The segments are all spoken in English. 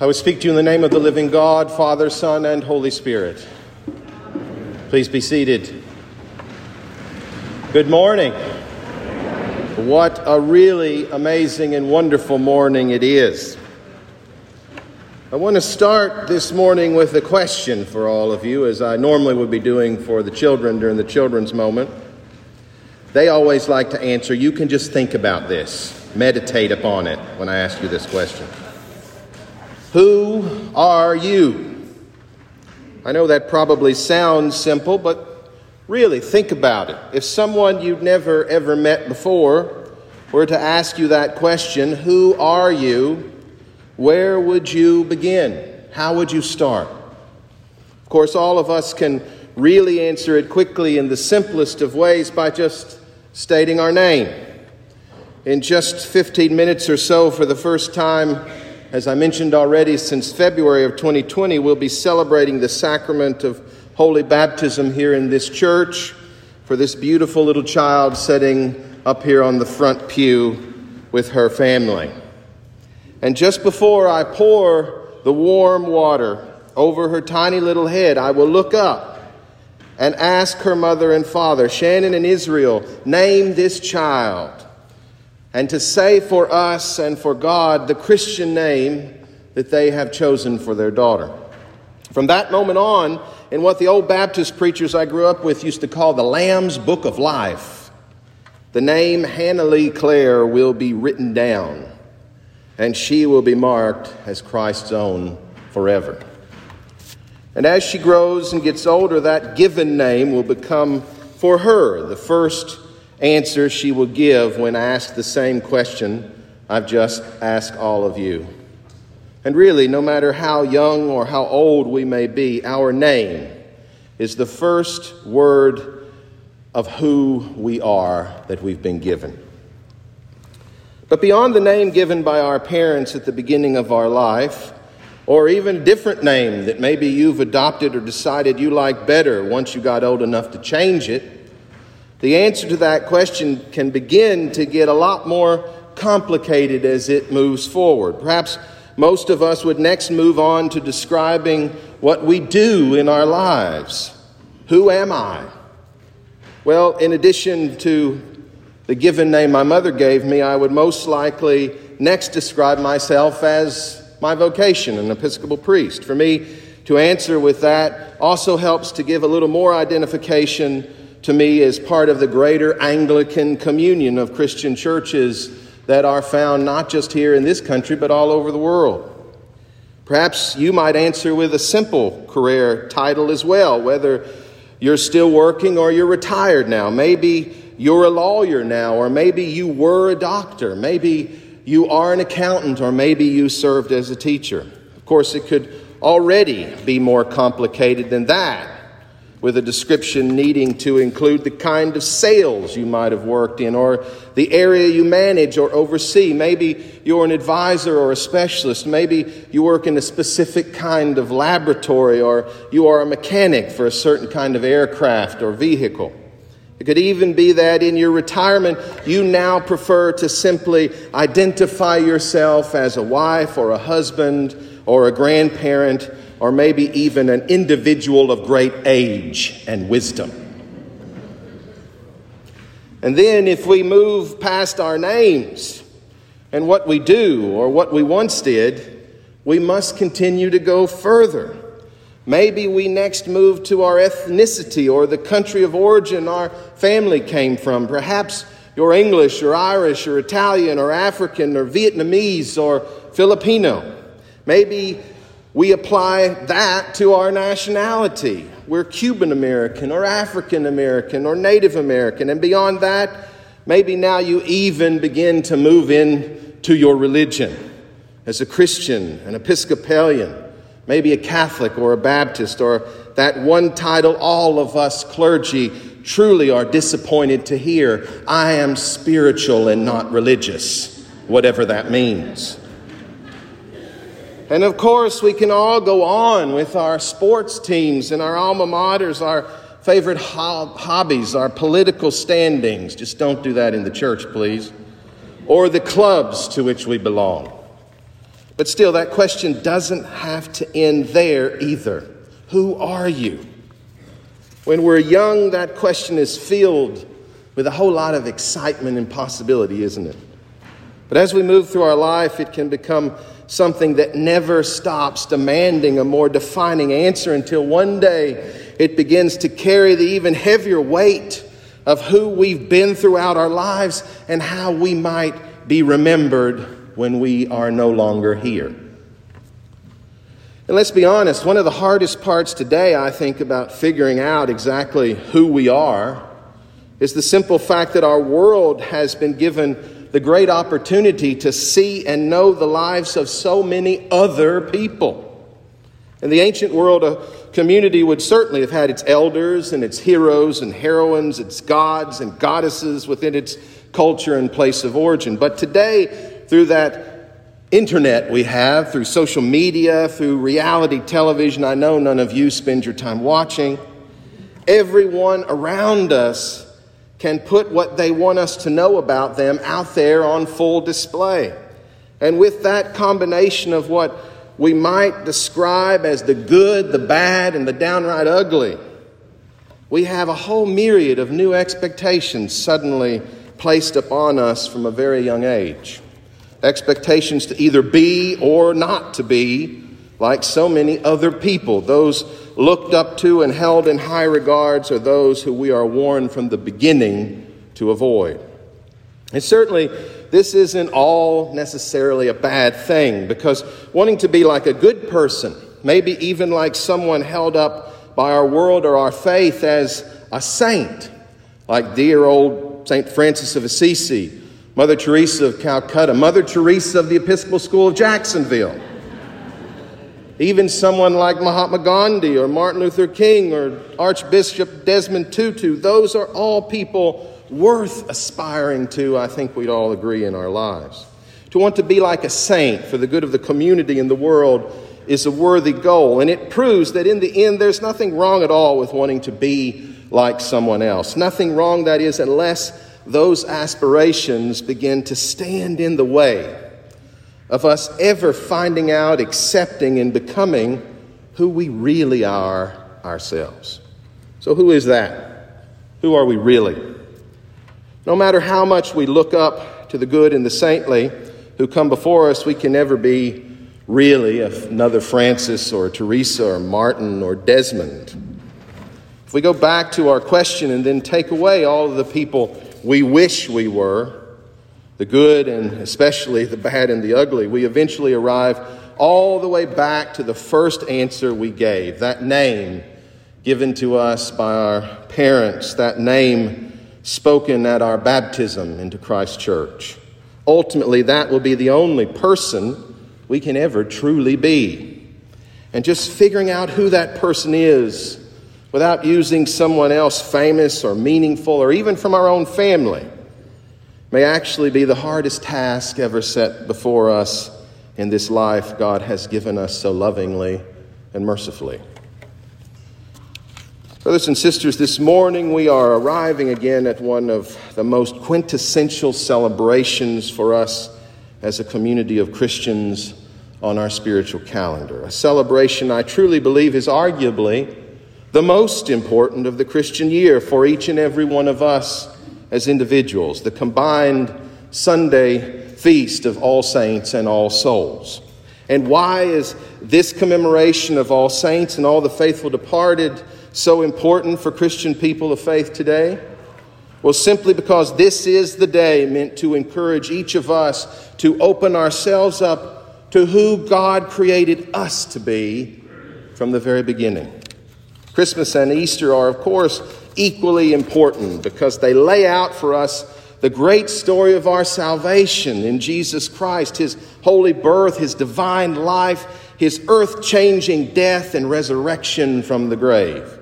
I would speak to you in the name of the living God, Father, Son, and Holy Spirit. Please be seated. Good morning. What a really amazing and wonderful morning it is. I want to start this morning with a question for all of you, as I normally would be doing for the children during the children's moment. They always like to answer. You can just think about this, meditate upon it when I ask you this question. Who are you? I know that probably sounds simple, but really think about it. If someone you've never ever met before were to ask you that question, Who are you? where would you begin? How would you start? Of course, all of us can really answer it quickly in the simplest of ways by just stating our name. In just 15 minutes or so, for the first time, as I mentioned already, since February of 2020, we'll be celebrating the sacrament of holy baptism here in this church for this beautiful little child sitting up here on the front pew with her family. And just before I pour the warm water over her tiny little head, I will look up and ask her mother and father, Shannon and Israel, name this child. And to say for us and for God the Christian name that they have chosen for their daughter. From that moment on, in what the old Baptist preachers I grew up with used to call the Lamb's Book of Life, the name Hannah Lee Clare will be written down and she will be marked as Christ's own forever. And as she grows and gets older, that given name will become for her the first answer she will give when asked the same question I've just asked all of you. And really, no matter how young or how old we may be, our name is the first word of who we are that we've been given. But beyond the name given by our parents at the beginning of our life, or even a different name that maybe you've adopted or decided you like better once you got old enough to change it, the answer to that question can begin to get a lot more complicated as it moves forward. Perhaps most of us would next move on to describing what we do in our lives. Who am I? Well, in addition to the given name my mother gave me, I would most likely next describe myself as my vocation, an Episcopal priest. For me to answer with that also helps to give a little more identification to me as part of the greater Anglican communion of Christian churches that are found not just here in this country, but all over the world. Perhaps you might answer with a simple career title as well, whether you're still working or you're retired now. Maybe you're a lawyer now, or maybe you were a doctor, maybe you are an accountant, or maybe you served as a teacher. Of course, it could already be more complicated than that, with a description needing to include the kind of sales you might have worked in, or the area you manage or oversee. Maybe you're an advisor or a specialist. Maybe you work in a specific kind of laboratory, or you are a mechanic for a certain kind of aircraft or vehicle. It could even be that in your retirement, you now prefer to simply identify yourself as a wife or a husband or a grandparent or maybe even an individual of great age and wisdom. And then, if we move past our names and what we do or what we once did, we must continue to go further. Maybe we next move to our ethnicity or the country of origin our family came from. Perhaps you're English or Irish or Italian or African or Vietnamese or Filipino. Maybe we apply that to our nationality. We're Cuban American or African American or Native American. And beyond that, maybe now you even begin to move in to your religion as a Christian, an Episcopalian maybe a Catholic or a Baptist, or that one title all of us clergy truly are disappointed to hear I am spiritual and not religious, whatever that means. And of course, we can all go on with our sports teams and our alma maters, our favorite hobbies, our political standings. Just don't do that in the church, please. Or the clubs to which we belong. But still, that question doesn't have to end there either. Who are you? When we're young, that question is filled with a whole lot of excitement and possibility, isn't it? But as we move through our life, it can become something that never stops demanding a more defining answer until one day it begins to carry the even heavier weight of who we've been throughout our lives and how we might be remembered when we are no longer here. And let's be honest, one of the hardest parts today, I think, about figuring out exactly who we are is the simple fact that our world has been given the great opportunity to see and know the lives of so many other people. In the ancient world, a community would certainly have had its elders and its heroes and heroines, its gods and goddesses within its culture and place of origin. But today, through that internet we have, through social media, through reality television. I know none of you spend your time watching. Everyone around us can put what they want us to know about them out there on full display. And with that combination of what we might describe as the good, the bad, and the downright ugly, we have a whole myriad of new expectations suddenly placed upon us from a very young age expectations to either be or not to be like so many other people. Those looked up to and held in high regards are those who we are warned from the beginning to avoid. And certainly, this isn't all necessarily a bad thing because wanting to be like a good person, maybe even like someone held up by our world or our faith as a saint, like dear old St. Francis of Assisi Mother Teresa of Calcutta, Mother Teresa of the Episcopal School of Jacksonville. Even someone like Mahatma Gandhi or Martin Luther King or Archbishop Desmond Tutu, those are all people worth aspiring to, I think we'd all agree, in our lives. To want to be like a saint for the good of the community and the world is a worthy goal, and it proves that in the end there's nothing wrong at all with wanting to be like someone else. Nothing wrong, that is, unless those aspirations begin to stand in the way of us ever finding out, accepting, and becoming who we really are ourselves. So, who is that? Who are we really? No matter how much we look up to the good and the saintly who come before us, we can never be really another Francis or Teresa or Martin or Desmond. If we go back to our question and then take away all of the people we wish we were, the good and especially the bad and the ugly, we eventually arrive all the way back to the first answer we gave that name given to us by our parents, that name spoken at our baptism into Christ Church. Ultimately, that will be the only person we can ever truly be. And just figuring out who that person is without using someone else famous or meaningful or even from our own family may actually be the hardest task ever set before us in this life God has given us so lovingly and mercifully. Brothers and sisters, this morning we are arriving again at one of the most quintessential celebrations for us as a community of Christians on our spiritual calendar. A celebration I truly believe is arguably the most important of the Christian year for each and every one of us as individuals, the combined Sunday feast of All Saints and All Souls. And why is this commemoration of all saints and all the faithful departed so important for Christian people of faith today? Well, simply because this is the day meant to encourage each of us to open ourselves up to who God created us to be from the very beginning. Christmas and Easter are, of course, equally important because they lay out for us the great story of our salvation in Jesus Christ, his holy birth, his divine life, his earth changing death and resurrection from the grave.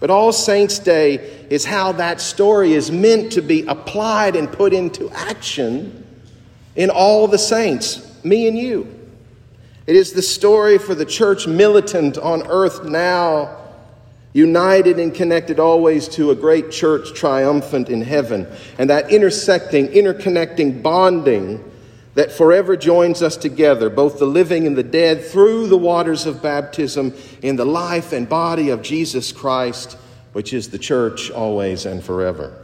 But All Saints' Day is how that story is meant to be applied and put into action in all the saints, me and you. It is the story for the church militant on earth now united and connected always to a great church triumphant in heaven. And that intersecting, interconnecting, bonding that forever joins us together, both the living and the dead, through the waters of baptism in the life and body of Jesus Christ, which is the church always and forever.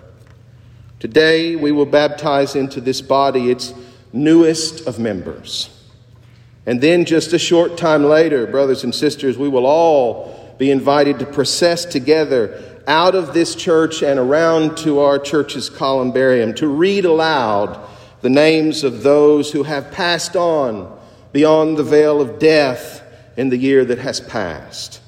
Today, we will baptize into this body its newest of members. And then, just a short time later, brothers and sisters, we will all be invited to process together out of this church and around to our church's columbarium to read aloud the names of those who have passed on beyond the veil of death in the year that has passed.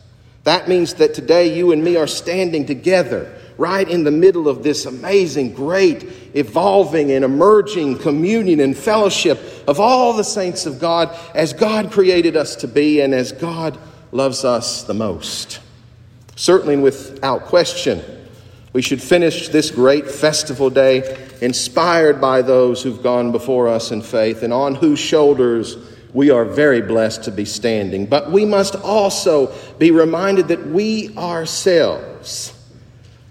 That means that today you and me are standing together right in the middle of this amazing, great, evolving, and emerging communion and fellowship of all the saints of God as God created us to be and as God loves us the most. Certainly, without question, we should finish this great festival day inspired by those who've gone before us in faith and on whose shoulders we are very blessed to be standing. But we must also be reminded that we ourselves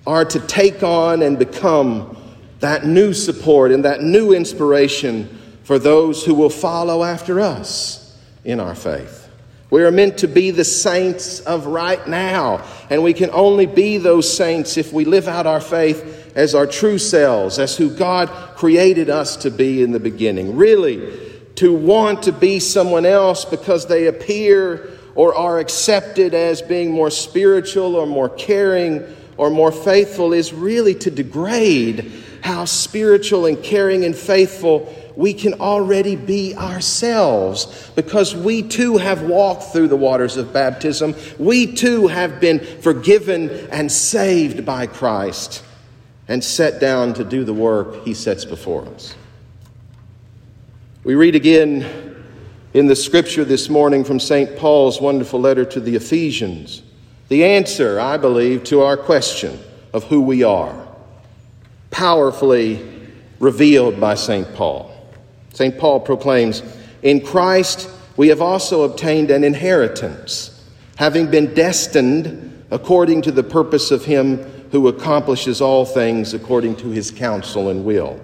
are to take on and become that new support and that new inspiration for those who will follow after us in our faith. We are meant to be the saints of right now, and we can only be those saints if we live out our faith as our true selves, as who God created us to be in the beginning. Really, to want to be someone else because they appear or are accepted as being more spiritual or more caring or more faithful is really to degrade how spiritual and caring and faithful we can already be ourselves because we too have walked through the waters of baptism. We too have been forgiven and saved by Christ and set down to do the work he sets before us. We read again in the scripture this morning from St. Paul's wonderful letter to the Ephesians the answer, I believe, to our question of who we are, powerfully revealed by St. Paul. St. Paul proclaims, In Christ we have also obtained an inheritance, having been destined according to the purpose of Him who accomplishes all things according to His counsel and will.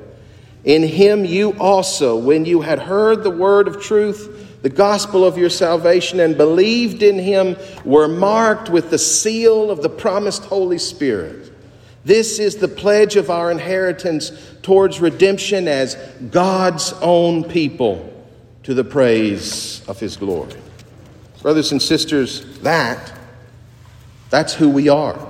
In Him you also, when you had heard the word of truth, the gospel of your salvation, and believed in Him, were marked with the seal of the promised Holy Spirit this is the pledge of our inheritance towards redemption as God's own people to the praise of his glory. Brothers and sisters, that that's who we are.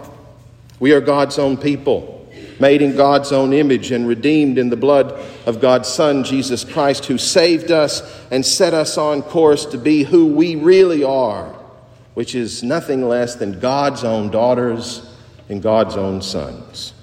We are God's own people, made in God's own image and redeemed in the blood of God's Son, Jesus Christ, who saved us and set us on course to be who we really are, which is nothing less than God's own daughters and God's own sons.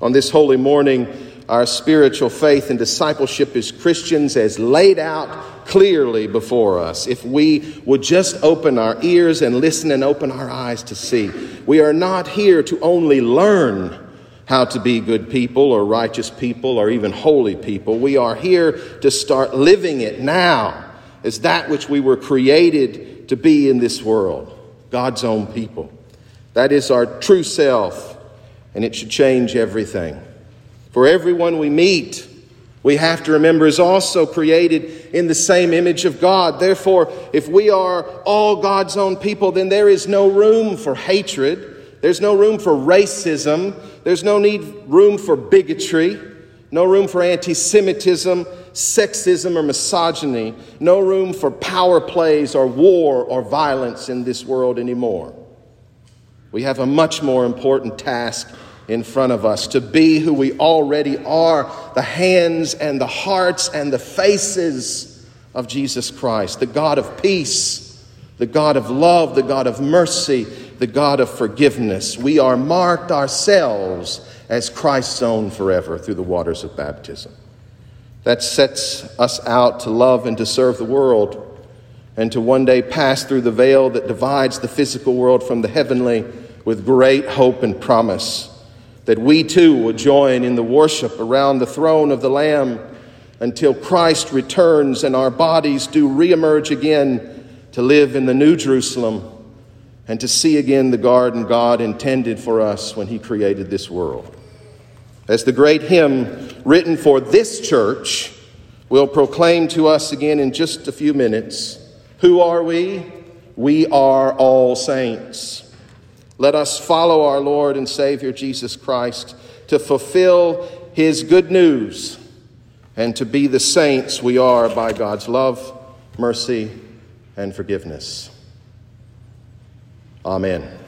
On this holy morning, our spiritual faith and discipleship as Christians is laid out clearly before us. If we would just open our ears and listen and open our eyes to see, we are not here to only learn how to be good people or righteous people or even holy people. We are here to start living it now as that which we were created to be in this world God's own people. That is our true self, and it should change everything. For everyone we meet, we have to remember is also created in the same image of God. Therefore, if we are all God's own people, then there is no room for hatred. There's no room for racism. There's no need room for bigotry. No room for anti Semitism, sexism, or misogyny. No room for power plays or war or violence in this world anymore. We have a much more important task in front of us to be who we already are the hands and the hearts and the faces of Jesus Christ, the God of peace, the God of love, the God of mercy, the God of forgiveness. We are marked ourselves as Christ's own forever through the waters of baptism. That sets us out to love and to serve the world and to one day pass through the veil that divides the physical world from the heavenly with great hope and promise that we too will join in the worship around the throne of the Lamb until Christ returns and our bodies do reemerge again to live in the New Jerusalem and to see again the garden God intended for us when He created this world. As the great hymn written for this church will proclaim to us again in just a few minutes. Who are we? We are all saints. Let us follow our Lord and Savior Jesus Christ to fulfill his good news and to be the saints we are by God's love, mercy, and forgiveness. Amen.